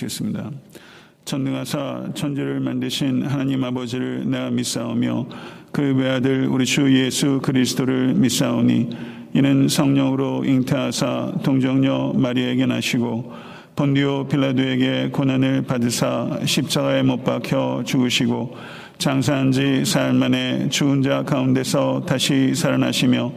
드리시겠습니다. 전능하사 천지를 만드신 하나님 아버지를 내가 믿사오며 그 외아들 우리 주 예수 그리스도를 믿사오니 이는 성령으로 잉태하사 동정녀 마리에게 나시고 본디오 빌라도에게 고난을 받으사 십자가에 못 박혀 죽으시고 장사한 지 사흘 만에 죽은 자 가운데서 다시 살아나시며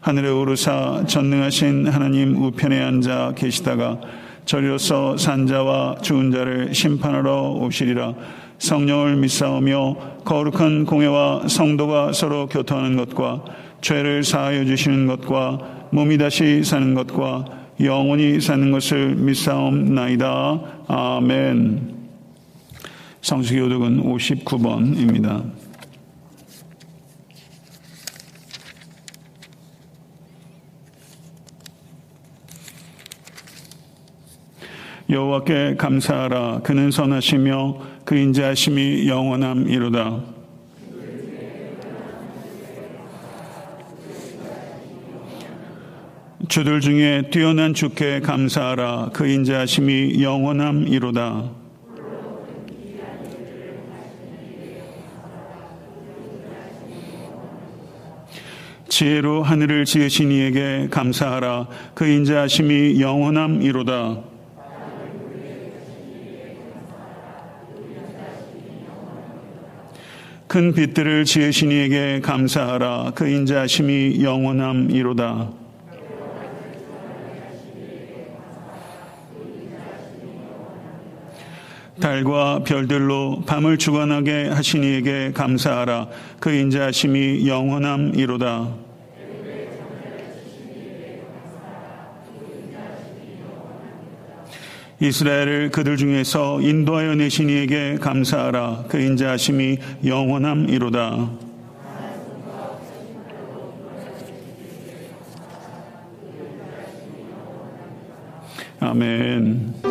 하늘에 오르사 전능하신 하나님 우편에 앉아 계시다가 저리로서 산자와 죽은 자를 심판하러 오시리라 성령을 믿사오며 거룩한 공예와 성도가 서로 교통하는 것과 죄를 사하여 주시는 것과 몸이 다시 사는 것과 영원히 사는 것을 믿사옵나이다. 아멘. 성수기 오독은 59번입니다. 여호와께 감사하라 그는 선하시며 그 인자하심이 영원함이로다. 주들 중에 뛰어난 주께 감사하라 그 인자하심이 영원함이로다. 지혜로 하늘을 지으신 이에게 감사하라 그 인자하심이 영원함이로다. 큰 빛들을 지으신 이에게 감사하라 그 인자하심이 영원함이로다. 달과 별들로 밤을 주관하게 하신 이에게 감사하라 그 인자하심이 영원함이로다. 이스라엘을 그들 중에서 인도하여 내신 이에게 감사하라 그 인자하심이 영원함이로다. 아멘.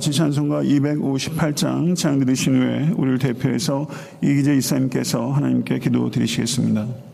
같이 찬송가 258장 찬양 들으신 후에 우리를 대표해서 이기재 이사님께서 하나님께 기도 드리시겠습니다.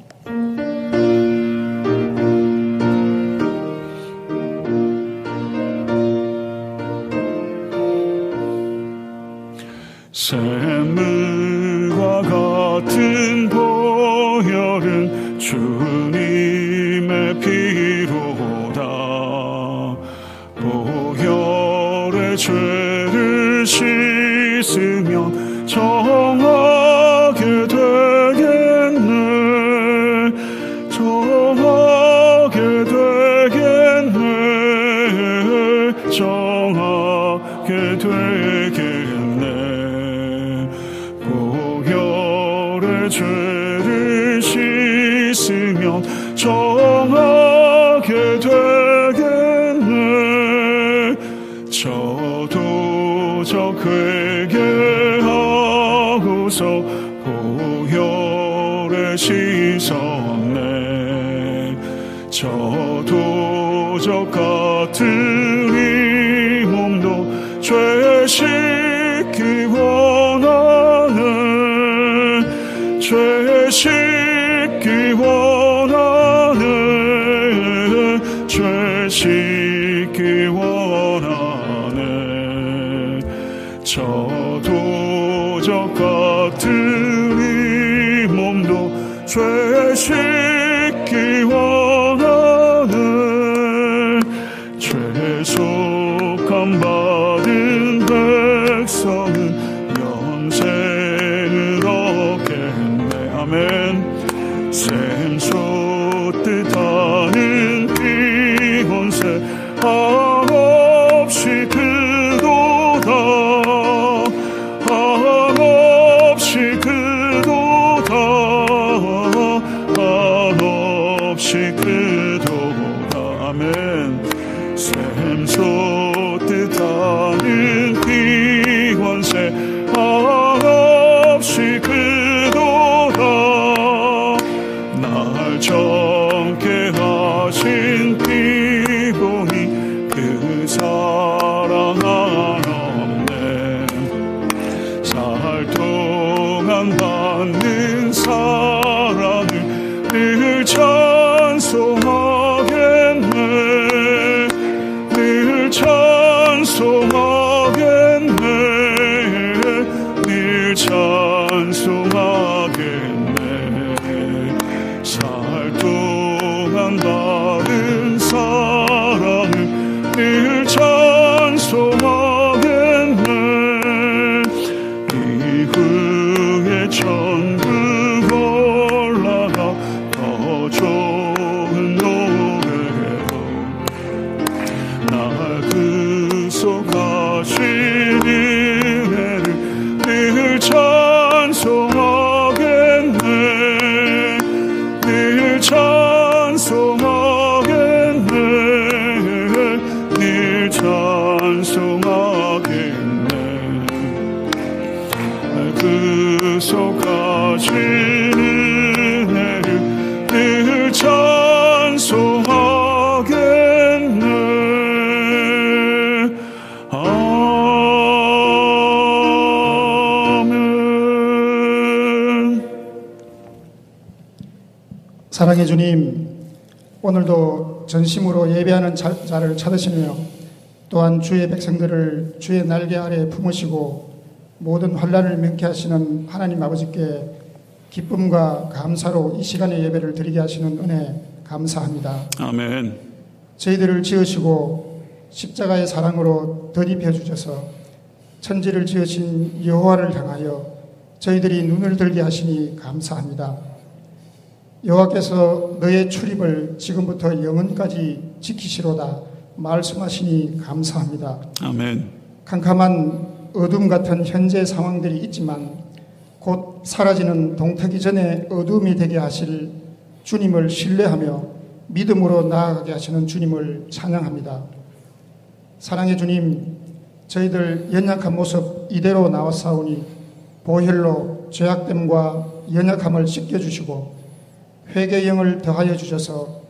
죄 감사 사랑해 주님, 오늘도 전심으로 예배하는 자 를 찾으시며 또한 주의 백성들을 주의 날개 아래 품으시고 모든 환란을 명쾌하시는 하나님 아버지께 기쁨과 감사로 이 시간에 예배를 드리게 하시는 은혜 감사합니다. 아멘. 저희들을 지으시고 십자가의 사랑으로 덧입혀 주셔서 천지를 지으신 여호와를 향하여 저희들이 눈을 들게 하시니 감사합니다. 여호와께서 너의 출입을 지금부터 영원까지 지키시로다 말씀하시니 감사합니다. 아멘. 캄캄한 어둠 같은 현재 상황들이 있지만 곧 사라지는 동태기 전에 어둠이 되게 하실 주님을 신뢰하며 믿음으로 나아가게 하시는 주님을 찬양합니다. 사랑의 주님, 저희들 연약한 모습 이대로 나왔사오니 보혈로 죄악됨과 연약함을 씻겨주시고 회개 영을 더하여 주셔서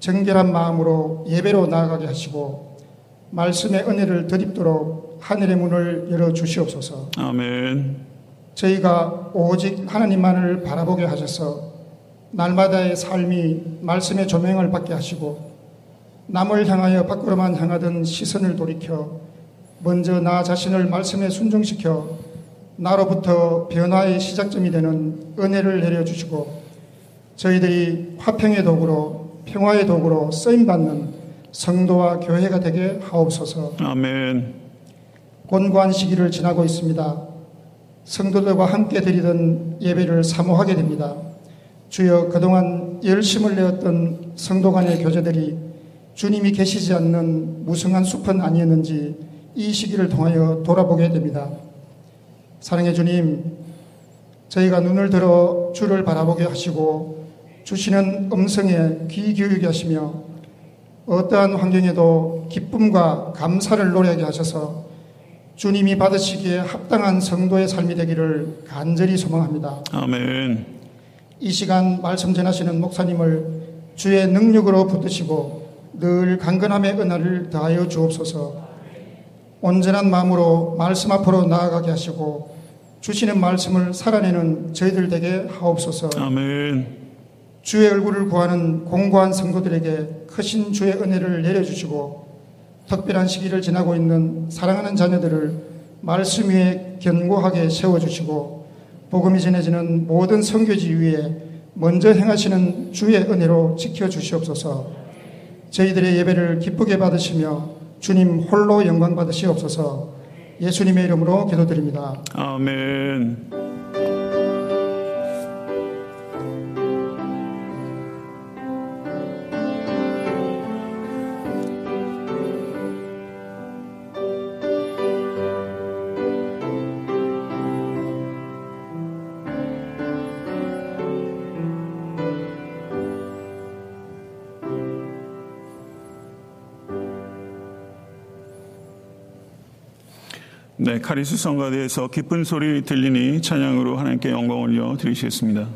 정결한 마음으로 예배로 나아가게 하시고 말씀의 은혜를 덧입도록 하늘의 문을 열어 주시옵소서. 아멘. 저희가 오직 하나님만을 바라보게 하셔서 날마다의 삶이 말씀의 조명을 받게 하시고 남을 향하여 밖으로만 향하던 시선을 돌이켜 먼저 나 자신을 말씀에 순종시켜 나로부터 변화의 시작점이 되는 은혜를 내려 주시고 저희들이 화평의 도구로 평화의 도구로 쓰임 받는 성도와 교회가 되게 하옵소서. 아멘. 곤고한 시기를 지나고 있습니다. 성도들과 함께 드리던 예배를 사모하게 됩니다. 주여 그동안 열심을 내었던 성도 간의 교제들이 주님이 계시지 않는 무성한 숲은 아니었는지 이 시기를 통하여 돌아보게 됩니다. 사랑의 주님, 저희가 눈을 들어 주를 바라보게 하시고 주시는 음성에 귀 기울게 하시며 어떠한 환경에도 기쁨과 감사를 노래하게 하셔서 주님이 받으시기에 합당한 성도의 삶이 되기를 간절히 소망합니다. 아멘. 이 시간 말씀 전하시는 목사님을 주의 능력으로 붙드시고 늘 강건함의 은혜를 더하여 주옵소서. 온전한 마음으로 말씀 앞으로 나아가게 하시고 주시는 말씀을 살아내는 저희들 되게 하옵소서. 아멘. 주의 얼굴을 구하는 공고한 성도들에게 크신 주의 은혜를 내려주시고 특별한 시기를 지나고 있는 사랑하는 자녀들을 말씀 위에 견고하게 세워주시고 복음이 전해지는 모든 성교지 위에 먼저 행하시는 주의 은혜로 지켜주시옵소서 저희들의 예배를 기쁘게 받으시며 주님 홀로 영광 받으시옵소서 예수님의 이름으로 기도드립니다. 아멘. 네, 카리스 성가대에서 기쁜 소리 들리니 찬양으로 하나님께 영광 올려 드리시겠습니다.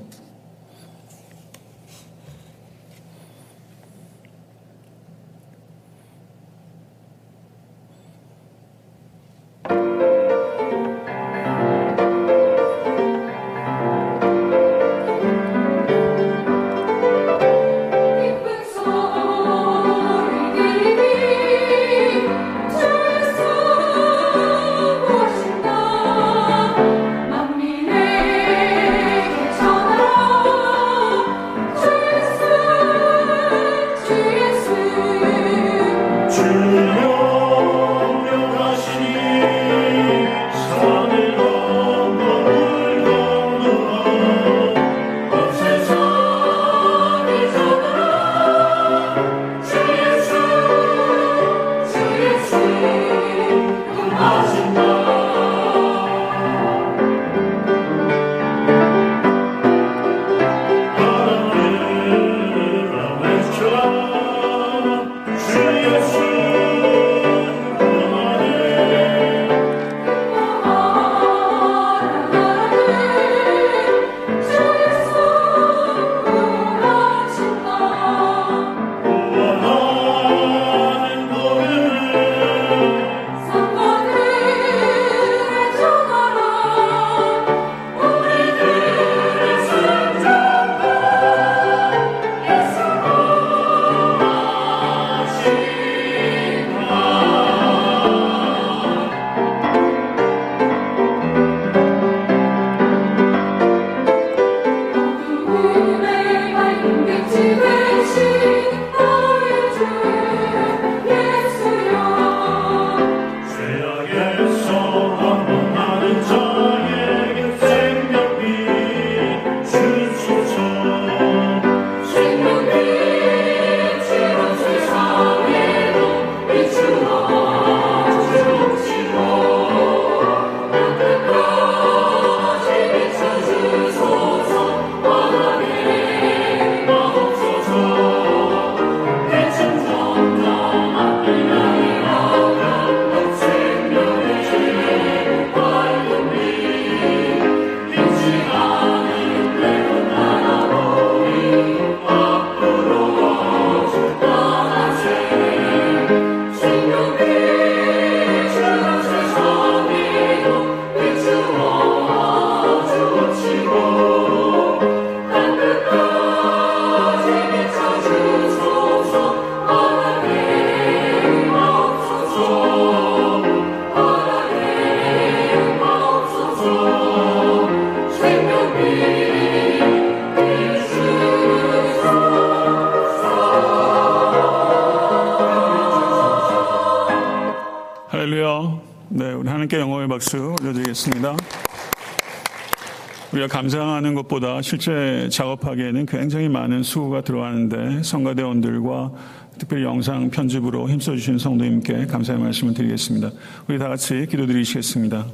우리가 감상하는 것보다 실제 작업하기에는 굉장히 많은 수고가 들어가는데 성가대원들과 특별히 영상 편집으로 힘써주신 성도님께 감사의 말씀을 드리겠습니다. 우리 다 같이 기도드리시겠습니다.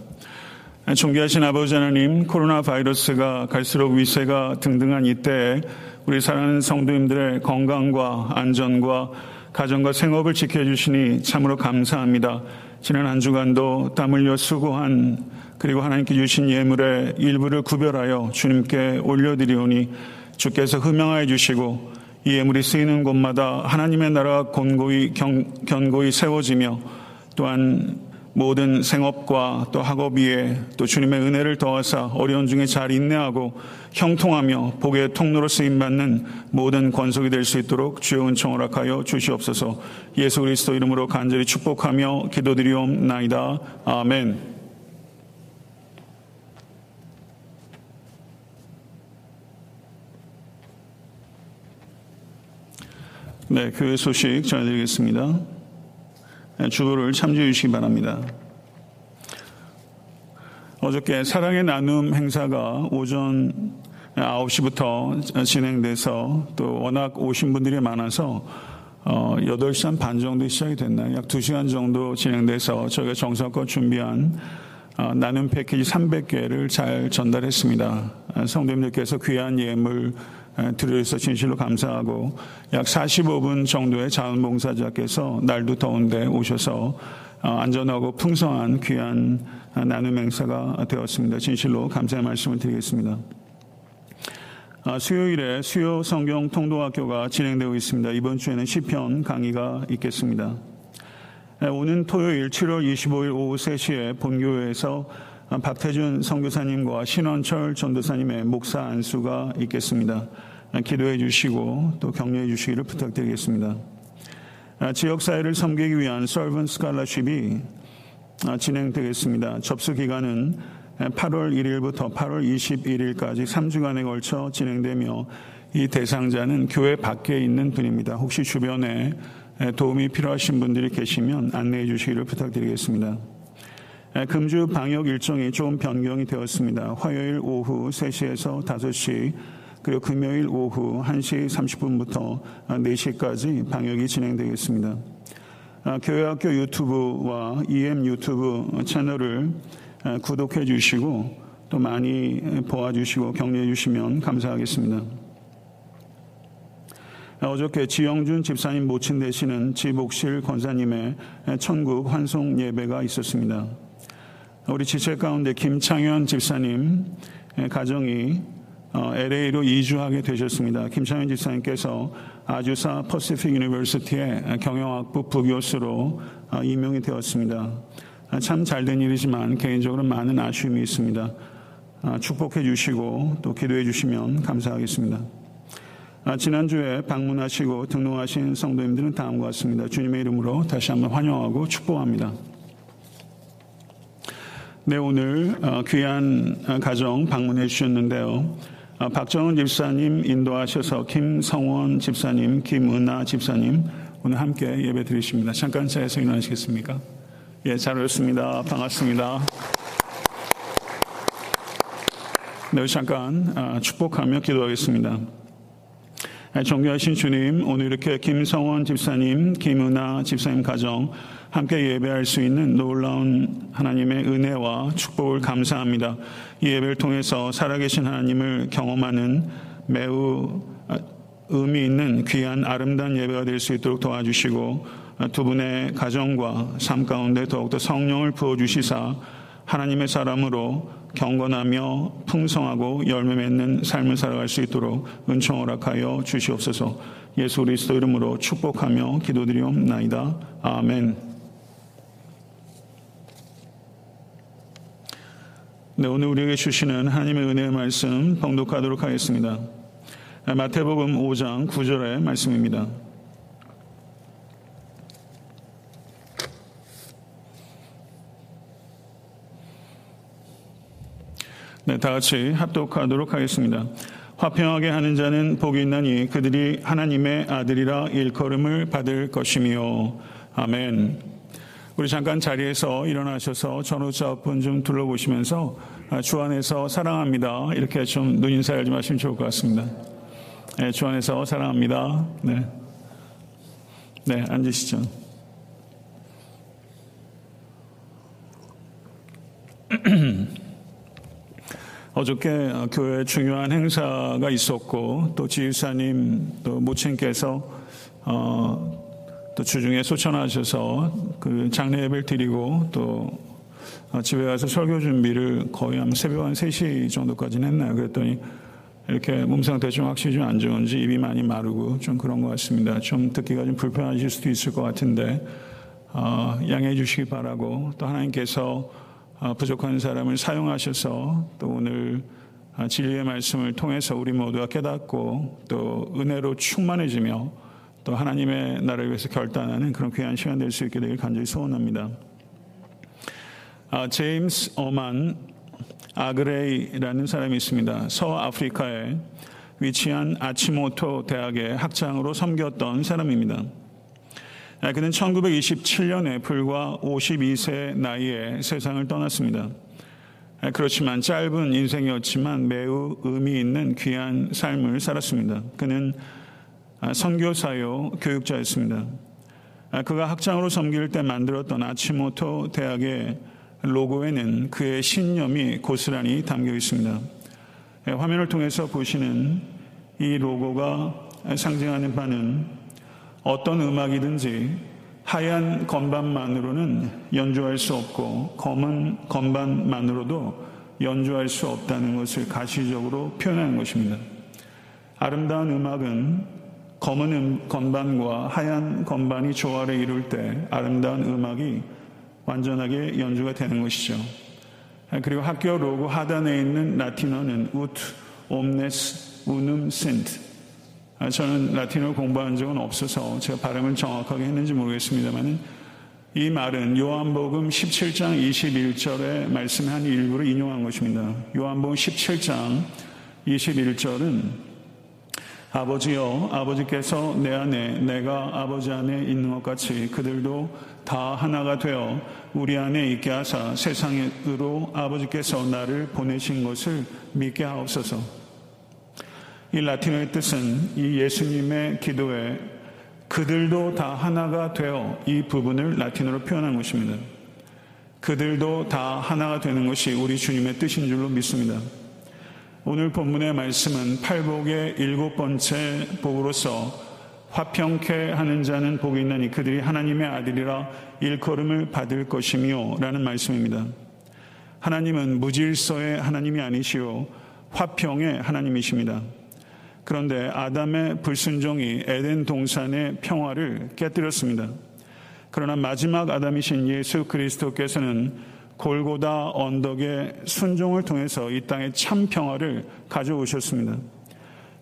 존귀하신 아버지 하나님, 코로나 바이러스가 갈수록 위세가 등등한 이때에 우리 사랑하는 성도님들의 건강과 안전과 가정과 생업을 지켜주시니 참으로 감사합니다. 지난 한 주간도 땀 흘려 수고한 그리고 하나님께 주신 예물의 일부를 구별하여 주님께 올려드리오니 주께서 흠명하여 주시고 이 예물이 쓰이는 곳마다 하나님의 나라가 곤고히 경, 견고히 세워지며 또한 모든 생업과 또 학업 위에 또 주님의 은혜를 더하사 어려운 중에 잘 인내하고 형통하며 복의 통로로 쓰임받는 모든 권속이 될 수 있도록 주여 은총 허락하여 주시옵소서 예수 그리스도 이름으로 간절히 축복하며 기도드리옵나이다. 아멘. 네, 교회 소식 전해드리겠습니다. 네, 주보를 참조해 주시기 바랍니다. 어저께 사랑의 나눔 행사가 오전 9시부터 진행돼서 또 워낙 오신 분들이 많아서 어, 8시 한 반 정도 시작이 됐나요? 약 2시간 정도 진행돼서 저희가 정성껏 준비한 어, 나눔 패키지 300개를 잘 전달했습니다. 성도님들께서 귀한 예물 드려주셔서 진실로 감사하고 약 45분 정도의 자원봉사자께서 날도 더운데 오셔서 어, 안전하고 풍성한 귀한 나눔 행사가 되었습니다. 진실로 감사의 말씀을 드리겠습니다. 아, 수요일에 수요 성경 통도학교가 진행되고 있습니다. 이번 주에는 시편 강의가 있겠습니다. 오는 토요일 7월 25일 오후 3시에 본교회에서 박태준 선교사님과 신원철 전도사님의 목사 안수가 있겠습니다. 기도해 주시고 또 격려해 주시기를 부탁드리겠습니다. 아, 지역사회를 섬기기 위한 설번 스칼라십이 아, 진행되겠습니다. 접수 기간은 8월 1일부터 8월 21일까지 3주간에 걸쳐 진행되며 이 대상자는 교회 밖에 있는 분입니다. 혹시 주변에 도움이 필요하신 분들이 계시면 안내해 주시기를 부탁드리겠습니다. 금주 방역 일정이 좀 변경이 되었습니다. 화요일 오후 3시에서 5시, 그리고 금요일 오후 1시 30분부터 4시까지 방역이 진행되겠습니다. 교회학교 유튜브와 EM 유튜브 채널을 구독해 주시고 또 많이 보아주시고 격려해 주시면 감사하겠습니다. 어저께 지영준 집사님 모친 되시는 지복실 권사님의 천국 환송 예배가 있었습니다. 우리 지체 가운데 김창현 집사님 가정이 LA로 이주하게 되셨습니다. 김창현 집사님께서 Azusa Pacific University의 경영학부 부교수로 임명이 되었습니다. 참 잘된 일이지만 개인적으로 많은 아쉬움이 있습니다. 축복해 주시고 또 기도해 주시면 감사하겠습니다. 지난주에 방문하시고 등록하신 성도님들은 다음과 같습니다. 주님의 이름으로 다시 한번 환영하고 축복합니다. 네, 오늘 귀한 가정 방문해 주셨는데요. 박정은 집사님 인도하셔서 김성원 집사님, 김은아 집사님 오늘 함께 예배 드리십니다. 잠깐 자리에서 일어나시겠습니까? 예, 잘 오셨습니다. 반갑습니다. 네, 잠깐 아, 축복하며 기도하겠습니다. 아, 존귀하신 주님, 오늘 이렇게 김성원 집사님, 김은아 집사님 가정 함께 예배할 수 있는 놀라운 하나님의 은혜와 축복을 감사합니다. 이 예배를 통해서 살아계신 하나님을 경험하는 매우 아, 의미 있는 귀한 아름다운 예배가 될 수 있도록 도와주시고 두 분의 가정과 삶 가운데 더욱더 성령을 부어주시사 하나님의 사람으로 경건하며 풍성하고 열매 맺는 삶을 살아갈 수 있도록 은총 허락하여 주시옵소서 예수 그리스도 이름으로 축복하며 기도드리옵나이다. 아멘. 네, 오늘 우리에게 주시는 하나님의 은혜의 말씀 봉독하도록 하겠습니다. 마태복음 5장 9절의 말씀입니다. 네, 다 같이 합독하도록 하겠습니다. 화평하게 하는 자는 복이 있나니 그들이 하나님의 아들이라 일컬음을 받을 것이며 아멘. 우리 잠깐 자리에서 일어나셔서 전우자분 좀 둘러보시면서 아, 주 안에서 사랑합니다. 이렇게 좀 눈인사를 좀 하시면 좋을 것 같습니다. 네, 주 안에서 사랑합니다. 네. 네, 앉으시죠. 어저께 교회 중요한 행사가 있었고 또 지휘사님 또 모친께서 어, 또 주중에 소천하셔서 그 장례 예배를 드리고 또 어, 집에 가서 설교 준비를 거의 한 새벽 한 3시 정도까지는 했나요? 그랬더니 이렇게 몸 상태 좀 확실히 좀 안 좋은지 입이 많이 마르고 좀 그런 것 같습니다. 좀 듣기가 좀 불편하실 수도 있을 것 같은데 어, 양해해 주시기 바라고 또 하나님께서 어, 부족한 사람을 사용하셔서 또 오늘 어, 진리의 말씀을 통해서 우리 모두가 깨닫고 또 은혜로 충만해지며 또 하나님의 나라를 위해서 결단하는 그런 귀한 시간 될 수 있게 되길 간절히 소원합니다. 아, 제임스 어만 아그레이라는 사람이 있습니다. 서아프리카에 위치한 아치모토 대학의 학장으로 섬겼던 사람입니다. 아, 그는 1927년에 불과 52세 나이에 세상을 떠났습니다. 아, 그렇지만 짧은 인생이었지만 매우 의미 있는 귀한 삶을 살았습니다. 그는 아, 선교사요 교육자였습니다. 아, 그가 학장으로 섬길 때 만들었던 아치모토 대학의 로고에는 그의 신념이 고스란히 담겨 있습니다. 예, 화면을 통해서 보시는 이 로고가 상징하는 바는 어떤 음악이든지 하얀 건반만으로는 연주할 수 없고 검은 건반만으로도 연주할 수 없다는 것을 가시적으로 표현하는 것입니다. 아름다운 음악은 검은 음, 건반과 하얀 건반이 조화를 이룰 때 아름다운 음악이 완전하게 연주가 되는 것이죠. 그리고 학교 로고 하단에 있는 라틴어는 우트, 옴네스, 우눔, 신트. 저는 라틴어 공부한 적은 없어서 제가 발음을 정확하게 했는지 모르겠습니다만 이 말은 요한복음 17장 21절의 말씀의 한 일부를 인용한 것입니다. 요한복음 17장 21절은 아버지여 아버지께서 내 안에 내가 아버지 안에 있는 것 같이 그들도 다 하나가 되어 우리 안에 있게 하사 세상으로 아버지께서 나를 보내신 것을 믿게 하옵소서. 이 라틴어의 뜻은 이 예수님의 기도에 그들도 다 하나가 되어 이 부분을 라틴어로 표현한 것입니다. 그들도 다 하나가 되는 것이 우리 주님의 뜻인 줄로 믿습니다. 오늘 본문의 말씀은 팔복의 일곱 번째 복으로서 화평케 하는 자는 복이 있나니 그들이 하나님의 아들이라 일컬음을 받을 것이며 라는 말씀입니다. 하나님은 무질서의 하나님이 아니시오 화평의 하나님이십니다. 그런데 아담의 불순종이 에덴 동산의 평화를 깨뜨렸습니다. 그러나 마지막 아담이신 예수 그리스도께서는 골고다 언덕의 순종을 통해서 이 땅에 참 평화를 가져오셨습니다.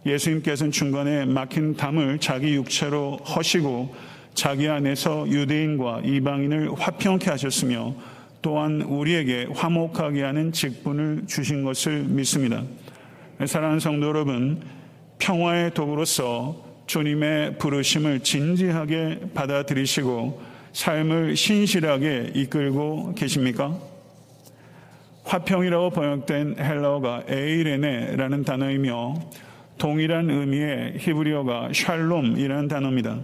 예수님께서는 중간에 막힌 담을 자기 육체로 허시고 자기 안에서 유대인과 이방인을 화평케 하셨으며 또한 우리에게 화목하게 하는 직분을 주신 것을 믿습니다. 사랑하는 성도 여러분, 평화의 도구로서 주님의 부르심을 진지하게 받아들이시고 삶을 신실하게 이끌고 계십니까? 화평이라고 번역된 헬러가 에이레네라는 단어이며 동일한 의미의 히브리어가 샬롬이라는 단어입니다.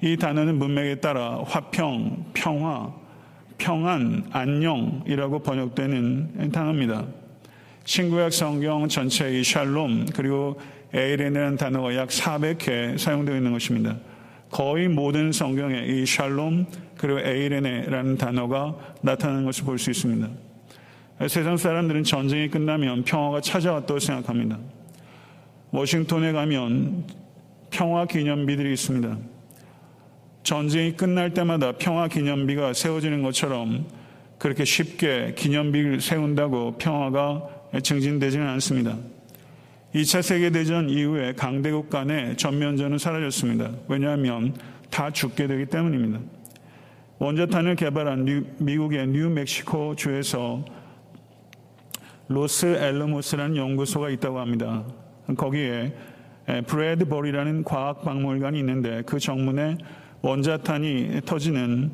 이 단어는 문맥에 따라 화평, 평화, 평안, 안녕이라고 번역되는 단어입니다. 신구약 성경 전체의 샬롬 그리고 에이레네라는 단어가 약 400회 사용되어 있는 것입니다. 거의 모든 성경에 이 샬롬 그리고 에이레네라는 단어가 나타나는 것을 볼 수 있습니다. 세상 사람들은 전쟁이 끝나면 평화가 찾아왔다고 생각합니다. 워싱턴에 가면 평화 기념비들이 있습니다. 전쟁이 끝날 때마다 평화 기념비가 세워지는 것처럼 그렇게 쉽게 기념비를 세운다고 평화가 증진되지는 않습니다. 2차 세계대전 이후에 강대국 간의 전면전은 사라졌습니다. 왜냐하면 다 죽게 되기 때문입니다. 원자탄을 개발한 뉴, 미국의 뉴멕시코 주에서 로스 엘러모스라는 연구소가 있다고 합니다. 거기에 브래드버리라는 과학 박물관이 있는데 그 정문에 원자탄이 터지는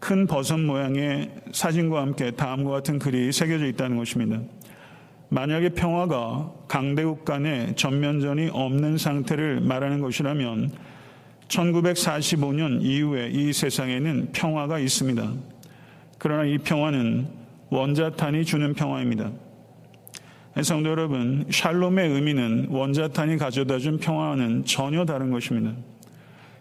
큰 버섯 모양의 사진과 함께 다음과 같은 글이 새겨져 있다는 것입니다. 만약에 평화가 강대국 간의 전면전이 없는 상태를 말하는 것이라면 1945년 이후에 이 세상에는 평화가 있습니다. 그러나 이 평화는 원자탄이 주는 평화입니다. 성도 여러분, 샬롬의 의미는 원자탄이 가져다 준 평화와는 전혀 다른 것입니다.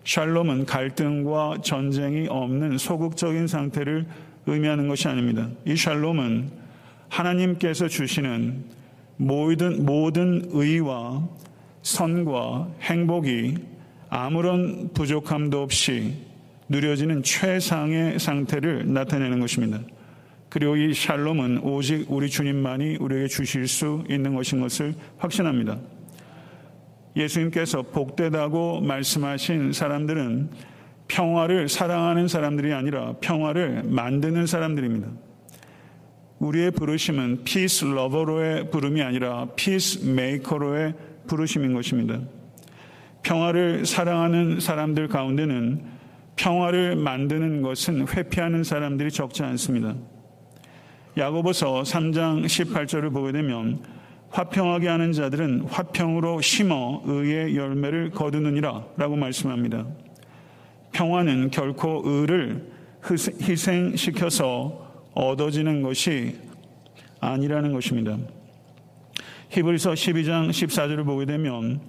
샬롬은 갈등과 전쟁이 없는 소극적인 상태를 의미하는 것이 아닙니다. 이 샬롬은 하나님께서 주시는 모든, 모든 의와 선과 행복이 아무런 부족함도 없이 누려지는 최상의 상태를 나타내는 것입니다. 그리고 이 샬롬은 오직 우리 주님만이 우리에게 주실 수 있는 것인 것을 확신합니다. 예수님께서 복되다고 말씀하신 사람들은 평화를 사랑하는 사람들이 아니라 평화를 만드는 사람들입니다. 우리의 부르심은 peace lover로의 부름이 아니라 peacemaker로의 부르심인 것입니다. 평화를 사랑하는 사람들 가운데는 평화를 만드는 것은 회피하는 사람들이 적지 않습니다. 야고보서 3장 18절을 보게 되면 화평하게 하는 자들은 화평으로 심어 의의 열매를 거두느니라 라고 말씀합니다. 평화는 결코 의를 희생시켜서 얻어지는 것이 아니라는 것입니다. 히브리서 12장 14절을 보게 되면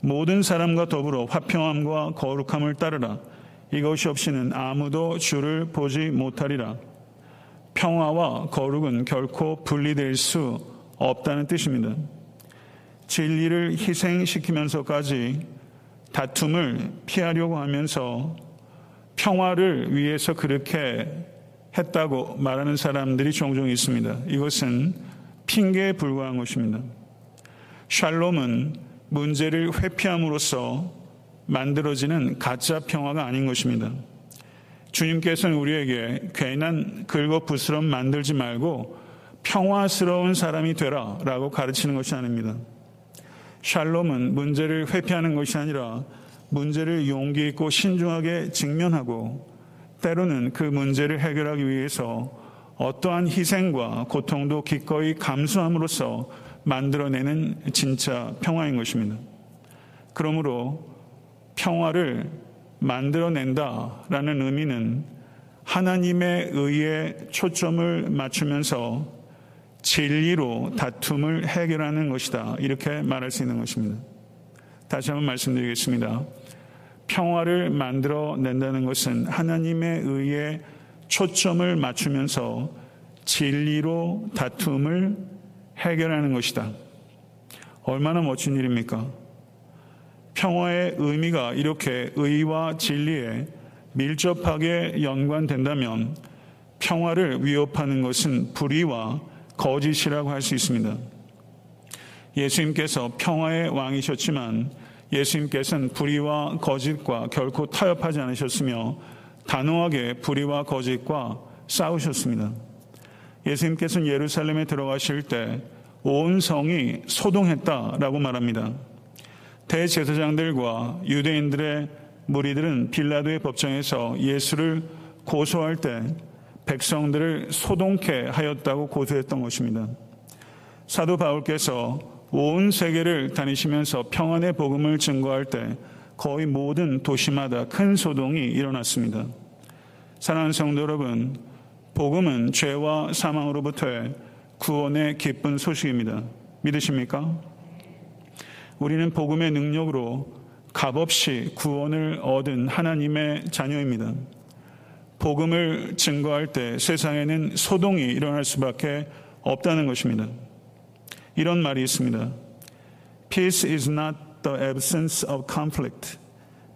모든 사람과 더불어 화평함과 거룩함을 따르라. 이것이 없이는 아무도 주를 보지 못하리라. 평화와 거룩은 결코 분리될 수 없다는 뜻입니다. 진리를 희생시키면서까지 다툼을 피하려고 하면서 평화를 위해서 그렇게 했다고 말하는 사람들이 종종 있습니다. 이것은 핑계에 불과한 것입니다. 샬롬은 문제를 회피함으로써 만들어지는 가짜 평화가 아닌 것입니다. 주님께서는 우리에게 괜한 긁어부스럼 만들지 말고 평화스러운 사람이 되라 라고 가르치는 것이 아닙니다. 샬롬은 문제를 회피하는 것이 아니라 문제를 용기 있고 신중하게 직면하고 때로는 그 문제를 해결하기 위해서 어떠한 희생과 고통도 기꺼이 감수함으로써 만들어내는 진짜 평화인 것입니다. 그러므로 평화를 만들어낸다라는 의미는 하나님의 의에 초점을 맞추면서 진리로 다툼을 해결하는 것이다. 이렇게 말할 수 있는 것입니다. 다시 한번 말씀드리겠습니다. 평화를 만들어 낸다는 것은 하나님의 의에 초점을 맞추면서 진리로 다툼을 해결하는 것이다. 얼마나 멋진 일입니까? 평화의 의미가 이렇게 의와 진리에 밀접하게 연관된다면 평화를 위협하는 것은 불의와 거짓이라고 할 수 있습니다. 예수님께서 평화의 왕이셨지만 예수님께서는 불의와 거짓과 결코 타협하지 않으셨으며 단호하게 불의와 거짓과 싸우셨습니다. 예수님께서는 예루살렘에 들어가실 때 온 성이 소동했다라고 말합니다. 대제사장들과 유대인들의 무리들은 빌라도의 법정에서 예수를 고소할 때 백성들을 소동케 하였다고 고소했던 것입니다. 사도 바울께서 온 세계를 다니시면서 평안의 복음을 증거할 때 거의 모든 도시마다 큰 소동이 일어났습니다. 사랑하는 성도 여러분, 복음은 죄와 사망으로부터의 구원의 기쁜 소식입니다. 믿으십니까? 우리는 복음의 능력으로 값없이 구원을 얻은 하나님의 자녀입니다. 복음을 증거할 때 세상에는 소동이 일어날 수밖에 없다는 것입니다. 이런 말이 있습니다. Peace is not the absence of conflict.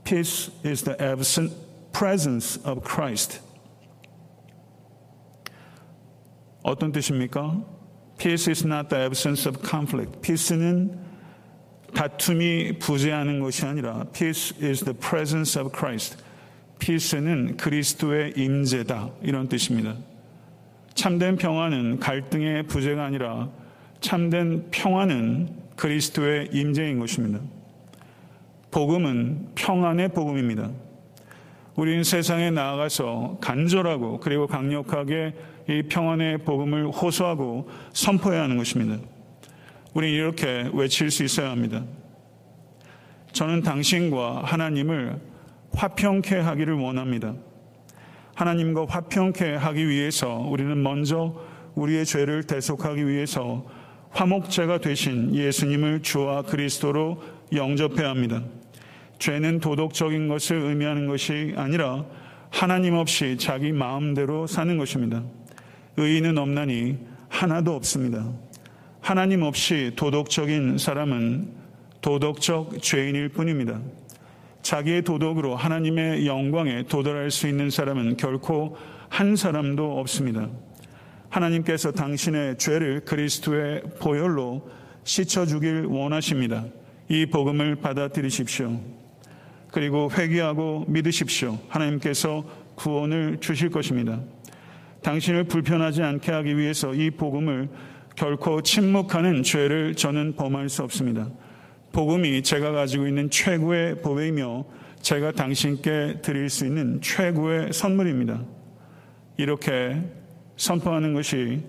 Peace is the absent presence of Christ. 어떤 뜻입니까? Peace is not the absence of conflict. Peace는 다툼이 부재하는 것이 아니라 peace is the presence of Christ. peace는 그리스도의 임재다 이런 뜻입니다. 참된 평화는 갈등의 부재가 아니라 참된 평화는 그리스도의 임재인 것입니다. 복음은 평안의 복음입니다. 우리는 세상에 나아가서 간절하고 그리고 강력하게 이 평안의 복음을 호소하고 선포해야 하는 것입니다. 우리는 이렇게 외칠 수 있어야 합니다. 저는 당신과 하나님을 화평케 하기를 원합니다. 하나님과 화평케 하기 위해서 우리는 먼저 우리의 죄를 대속하기 위해서 화목제가 되신 예수님을 주와 그리스도로 영접해야 합니다. 죄는 도덕적인 것을 의미하는 것이 아니라 하나님 없이 자기 마음대로 사는 것입니다. 의인은 없나니 하나도 없습니다. 하나님 없이 도덕적인 사람은 도덕적 죄인일 뿐입니다. 자기의 도덕으로 하나님의 영광에 도달할 수 있는 사람은 결코 한 사람도 없습니다. 하나님께서 당신의 죄를 그리스도의 보혈로 씻어 주길 원하십니다. 이 복음을 받아들이십시오. 그리고 회개하고 믿으십시오. 하나님께서 구원을 주실 것입니다. 당신을 불편하지 않게 하기 위해서 이 복음을 결코 침묵하는 죄를 저는 범할 수 없습니다. 복음이 제가 가지고 있는 최고의 보배이며 제가 당신께 드릴 수 있는 최고의 선물입니다. 이렇게 선포하는 것이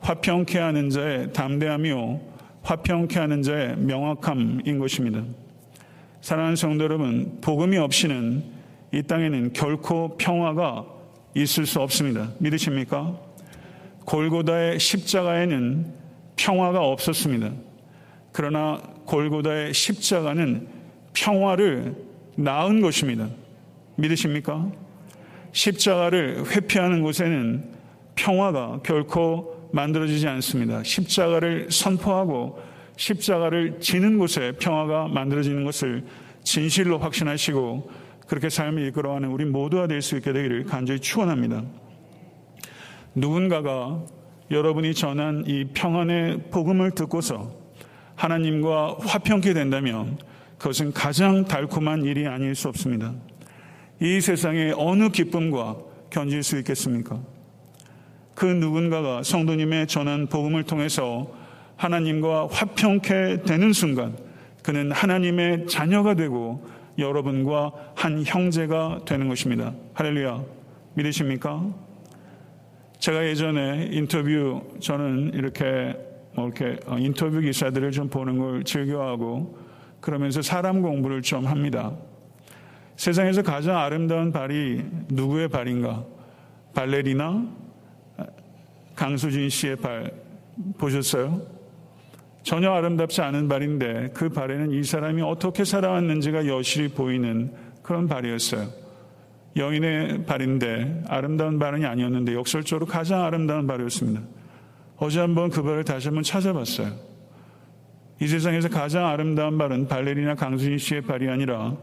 화평케 하는 자의 담대함이요 화평케 하는 자의 명확함인 것입니다. 사랑하는 성도 여러분, 복음이 없이는 이 땅에는 결코 평화가 있을 수 없습니다. 믿으십니까? 골고다의 십자가에는 평화가 없었습니다. 그러나 골고다의 십자가는 평화를 낳은 것입니다. 믿으십니까? 십자가를 회피하는 곳에는 평화가 결코 만들어지지 않습니다. 십자가를 선포하고 십자가를 지는 곳에 평화가 만들어지는 것을 진실로 확신하시고 그렇게 삶을 이끌어가는 우리 모두가 될 수 있게 되기를 간절히 축원합니다. 누군가가 여러분이 전한 이 평안의 복음을 듣고서 하나님과 화평케 된다면 그것은 가장 달콤한 일이 아닐 수 없습니다. 이 세상에 어느 기쁨과 견질 수 있겠습니까? 그 누군가가 성도님의 전한 복음을 통해서 하나님과 화평케 되는 순간 그는 하나님의 자녀가 되고 여러분과 한 형제가 되는 것입니다. 할렐루야. 믿으십니까? 제가 예전에 인터뷰 저는 이렇게 뭐 이렇게 어, 인터뷰 기사들을 좀 보는 걸 즐겨하고 그러면서 사람 공부를 좀 합니다. 세상에서 가장 아름다운 발이 누구의 발인가? 발레리나 강수진 씨의 발 보셨어요? 전혀 아름답지 않은 발인데 그 발에는 이 사람이 어떻게 살아왔는지가 여실히 보이는 그런 발이었어요. 여인의 발인데 아름다운 발은 아니었는데 역설적으로 가장 아름다운 발이었습니다. 어제 한번 그 발을 다시 한번 찾아봤어요. 이 세상에서 가장 아름다운 발은 발레리나 강수진 씨의 발이 아니라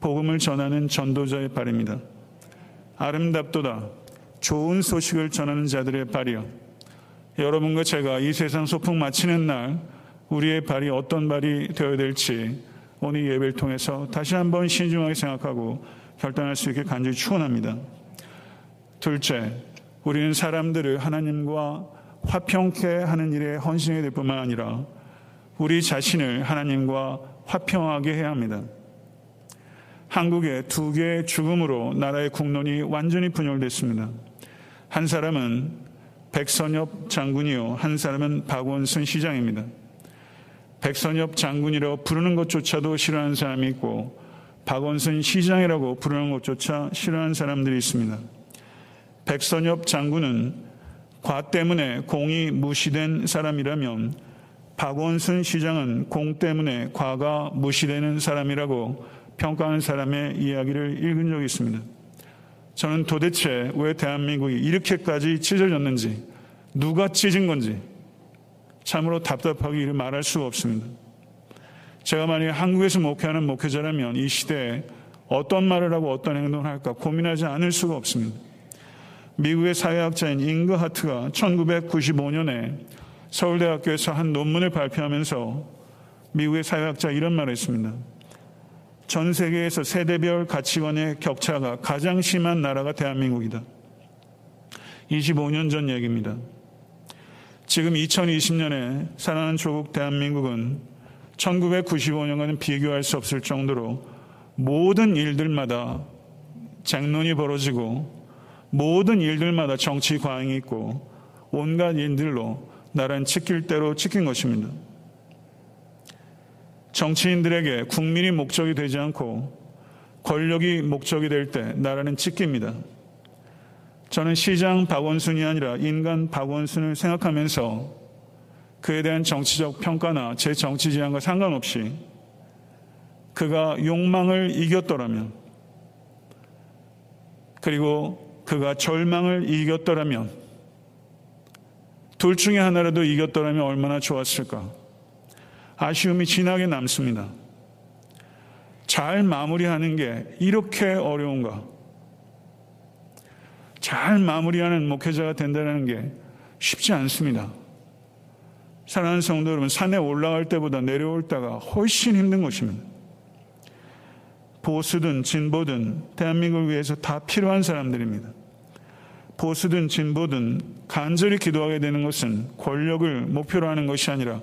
복음을 전하는 전도자의 발입니다. 아름답도다. 좋은 소식을 전하는 자들의 발이요. 여러분과 제가 이 세상 소풍 마치는 날 우리의 발이 어떤 발이 되어야 될지 오늘 예배를 통해서 다시 한번 신중하게 생각하고 결단할 수 있게 간절히 축원합니다. 둘째, 우리는 사람들을 하나님과 화평케 하는 일에 헌신해야 될 뿐만 아니라 우리 자신을 하나님과 화평하게 해야 합니다. 한국의 두 개의 죽음으로 나라의 국론이 완전히 분열됐습니다. 한 사람은 백선엽 장군이요. 한 사람은 박원순 시장입니다. 백선엽 장군이라고 부르는 것조차도 싫어하는 사람이 있고 박원순 시장이라고 부르는 것조차 싫어하는 사람들이 있습니다. 백선엽 장군은 과 때문에 공이 무시된 사람이라면 박원순 시장은 공 때문에 과가 무시되는 사람이라고 평가하는 사람의 이야기를 읽은 적이 있습니다. 저는 도대체 왜 대한민국이 이렇게까지 찢어졌는지, 누가 찢은 건지 참으로 답답하게 말할 수가 없습니다. 제가 만약 한국에서 목회하는 목회자라면 이 시대에 어떤 말을 하고 어떤 행동을 할까 고민하지 않을 수가 없습니다. 미국의 사회학자인 잉그 하트가 1995년에 서울대학교에서 한 논문을 발표하면서 미국의 사회학자 이런 말을 했습니다. 전 세계에서 세대별 가치관의 격차가 가장 심한 나라가 대한민국이다. 25년 전 얘기입니다. 지금 2020년에 살아가는 조국 대한민국은 1995년과는 비교할 수 없을 정도로 모든 일들마다 쟁론이 벌어지고 모든 일들마다 정치 과잉이 있고 온갖 일들로 나라는 지킬 대로 지킨 것입니다. 정치인들에게 국민이 목적이 되지 않고 권력이 목적이 될 때 나라는 지킵니다. 저는 시장 박원순이 아니라 인간 박원순을 생각하면서 그에 대한 정치적 평가나 제 정치 지향과 상관없이 그가 욕망을 이겼더라면 그리고 그가 절망을 이겼더라면 둘 중에 하나라도 이겼더라면 얼마나 좋았을까. 아쉬움이 진하게 남습니다. 잘 마무리하는 게 이렇게 어려운가? 잘 마무리하는 목회자가 된다는 게 쉽지 않습니다. 사랑하는 성도 여러분, 산에 올라갈 때보다 내려올 때가 훨씬 힘든 것입니다. 보수든 진보든 대한민국을 위해서 다 필요한 사람들입니다. 보수든 진보든 간절히 기도하게 되는 것은 권력을 목표로 하는 것이 아니라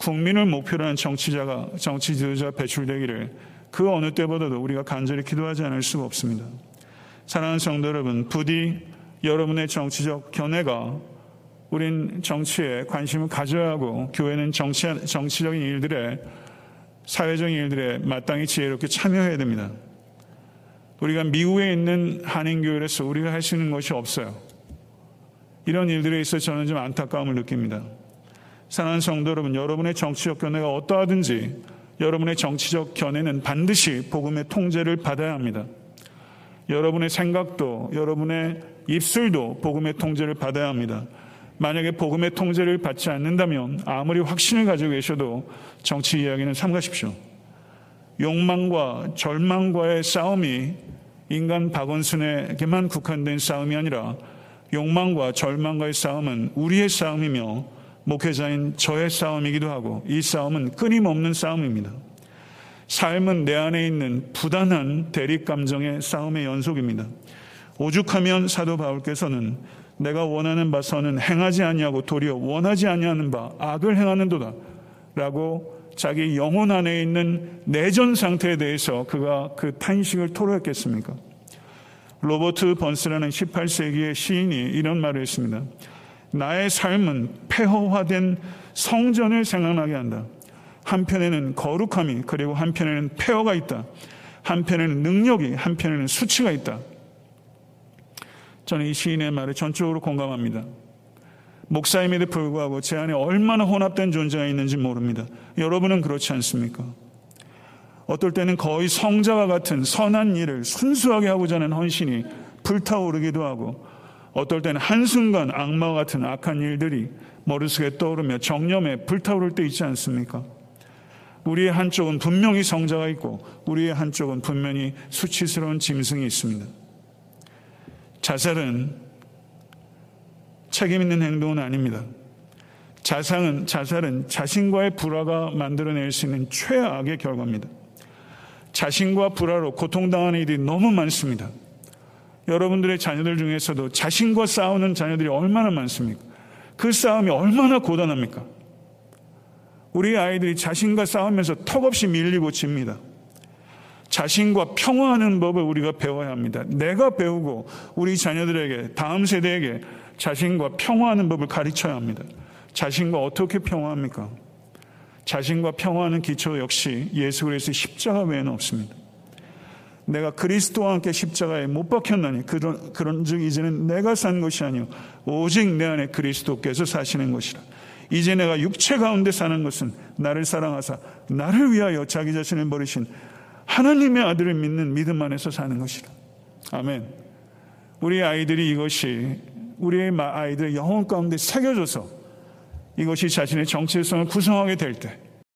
국민을 목표로 하는 정치자가 정치 지도자 배출되기를 그 어느 때보다도 우리가 간절히 기도하지 않을 수가 없습니다. 사랑하는 성도 여러분, 부디 여러분의 정치적 견해가 우린 정치에 관심을 가져야 하고 교회는 정치, 정치적인 일들에 사회적인 일들에 마땅히 지혜롭게 참여해야 됩니다. 우리가 미국에 있는 한인교회에서 우리가 할 수 있는 것이 없어요. 이런 일들에 있어 저는 좀 안타까움을 느낍니다. 사랑하는 성도 여러분, 여러분의 정치적 견해가 어떠하든지 여러분의 정치적 견해는 반드시 복음의 통제를 받아야 합니다. 여러분의 생각도 여러분의 입술도 복음의 통제를 받아야 합니다. 만약에 복음의 통제를 받지 않는다면 아무리 확신을 가지고 계셔도 정치 이야기는 삼가십시오. 욕망과 절망과의 싸움이 인간 박원순에게만 국한된 싸움이 아니라 욕망과 절망과의 싸움은 우리의 싸움이며 목회자인 저의 싸움이기도 하고 이 싸움은 끊임없는 싸움입니다. 삶은 내 안에 있는 부단한 대립 감정의 싸움의 연속입니다. 오죽하면 사도 바울께서는 내가 원하는 바 선은 행하지 아니하고 도리어 원하지 아니하는 바 악을 행하는도다 라고 자기 영혼 안에 있는 내전 상태에 대해서 그가 그 탄식을 토로했겠습니까? 로버트 번스라는 18세기의 시인이 이런 말을 했습니다. 나의 삶은 폐허화된 성전을 생각나게 한다. 한편에는 거룩함이 그리고 한편에는 폐허가 있다. 한편에는 능력이 한편에는 수치가 있다. 저는 이 시인의 말에 전적으로 공감합니다. 목사임에도 불구하고 제 안에 얼마나 혼합된 존재가 있는지 모릅니다. 여러분은 그렇지 않습니까? 어떨 때는 거의 성자와 같은 선한 일을 순수하게 하고자 하는 헌신이 불타오르기도 하고 어떨 때는 한순간 악마와 같은 악한 일들이 머릿속에 떠오르며 정념에 불타오를 때 있지 않습니까? 우리의 한쪽은 분명히 성자가 있고 우리의 한쪽은 분명히 수치스러운 짐승이 있습니다. 자살은 책임 있는 행동은 아닙니다. 자상은, 자살은 자신과의 불화가 만들어낼 수 있는 최악의 결과입니다. 자신과 불화로 고통당하는 일이 너무 많습니다. 여러분들의 자녀들 중에서도 자신과 싸우는 자녀들이 얼마나 많습니까? 그 싸움이 얼마나 고단합니까? 우리 아이들이 자신과 싸우면서 턱없이 밀리고 집니다. 자신과 평화하는 법을 우리가 배워야 합니다. 내가 배우고 우리 자녀들에게 다음 세대에게 자신과 평화하는 법을 가르쳐야 합니다. 자신과 어떻게 평화합니까? 자신과 평화하는 기초 역시 예수 그리스도의 십자가 외에는 없습니다. 내가 그리스도와 함께 십자가에 못 박혔나니 그런 그런즉 이제는 내가 산 것이 아니요 오직 내 안에 그리스도께서 사시는 것이라. 이제 내가 육체 가운데 사는 것은 나를 사랑하사 나를 위하여 자기 자신을 버리신 하나님의 아들을 믿는 믿음 안에서 사는 것이라. 아멘. 우리 아이들이 이것이 우리의 아이들의 영혼 가운데 새겨져서 이것이 자신의 정체성을 구성하게 될 때,